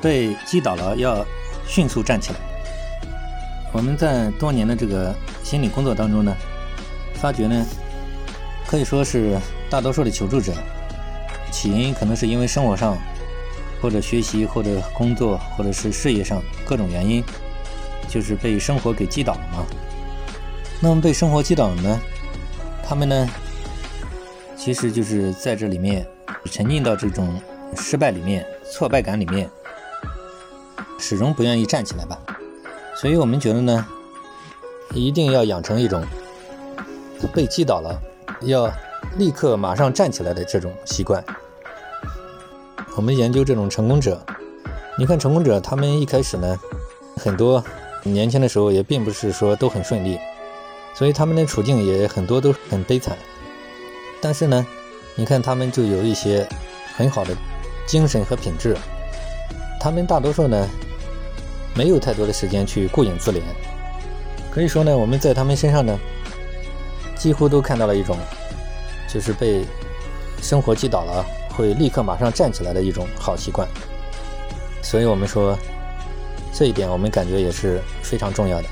被击倒了要迅速站起来。我们在多年的这个心理工作当中呢，发觉呢，可以说是大多数的求助者起因可能是因为生活上或者学习或者工作或者是事业上各种原因，就是被生活给击倒了嘛。那么被生活击倒了呢，他们呢，其实就是在这里面沉浸到这种失败里面、挫败感里面，始终不愿意站起来吧。所以我们觉得呢，一定要养成一种被击倒了要立刻马上站起来的这种习惯。我们研究这种成功者，你看成功者他们一开始呢，很多年轻的时候也并不是说都很顺利，所以他们的处境也很多都很悲惨。但是呢，你看他们就有一些很好的精神和品质，他们大多数呢。没有太多的时间去顾影自怜，可以说呢，我们在他们身上呢，几乎都看到了一种，就是被生活击倒了会立刻马上站起来的一种好习惯。所以我们说，这一点我们感觉也是非常重要的。